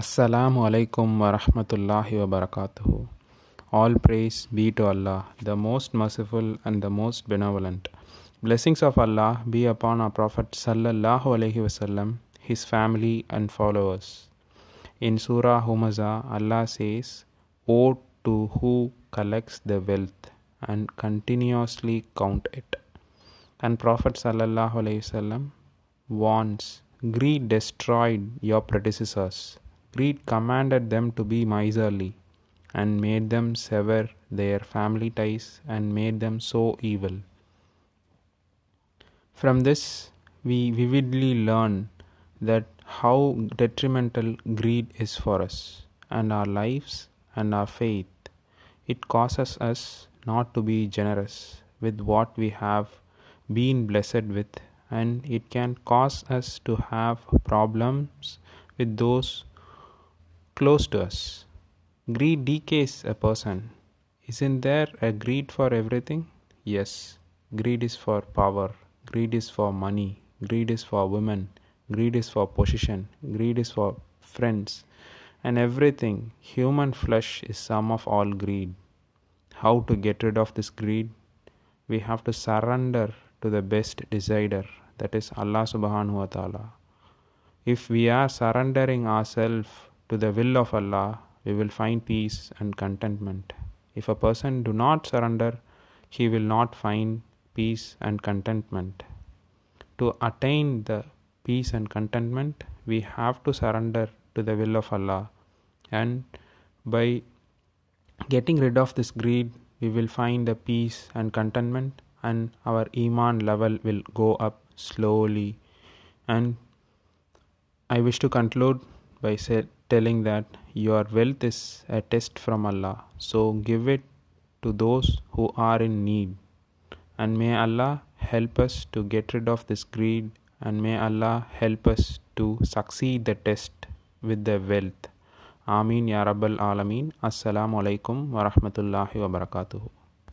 Assalamu alaikum wa rahmatullahi wa barakatuhu. All praise be to Allah, the most merciful and the most benevolent. Blessings of Allah be upon our Prophet sallallahu alaihi wasallam, his family and followers. In Surah Humaza, Allah says, "O to who collects the wealth and continuously count it. And Prophet sallallahu alaihi wasallam warns, Greed destroyed your predecessors. Greed commanded them to be miserly and made them sever their family ties and made them so evil. From this, we vividly learn that how detrimental greed is for us and our lives and our faith. It causes us not to be generous with what we have been blessed with, and it can cause us to have problems with those close to us. Greed decays a person. Isn't there a greed for everything? Yes. Greed is for power. Greed is for money. Greed is for women. Greed is for position. Greed is for friends. And everything. Human flesh is sum of all greed. How to get rid of this greed? We have to surrender to the best decider, that is Allah subhanahu wa ta'ala. If we are surrendering ourselves to the will of Allah, we will find peace and contentment. If a person do not surrender, he will not find peace and contentment. To attain the peace and contentment, we have to surrender to the will of Allah. And by getting rid of this greed, we will find the peace and contentment, and our Iman level will go up slowly. And I wish to conclude by say, telling that your wealth is a test from Allah. So give it to those who are in need. And may Allah help us to get rid of this greed and may Allah help us to succeed the test with the wealth. Ameen Ya Rabbal Alameen. Assalamu alaikum wa rahmatullahi wa barakatuhu.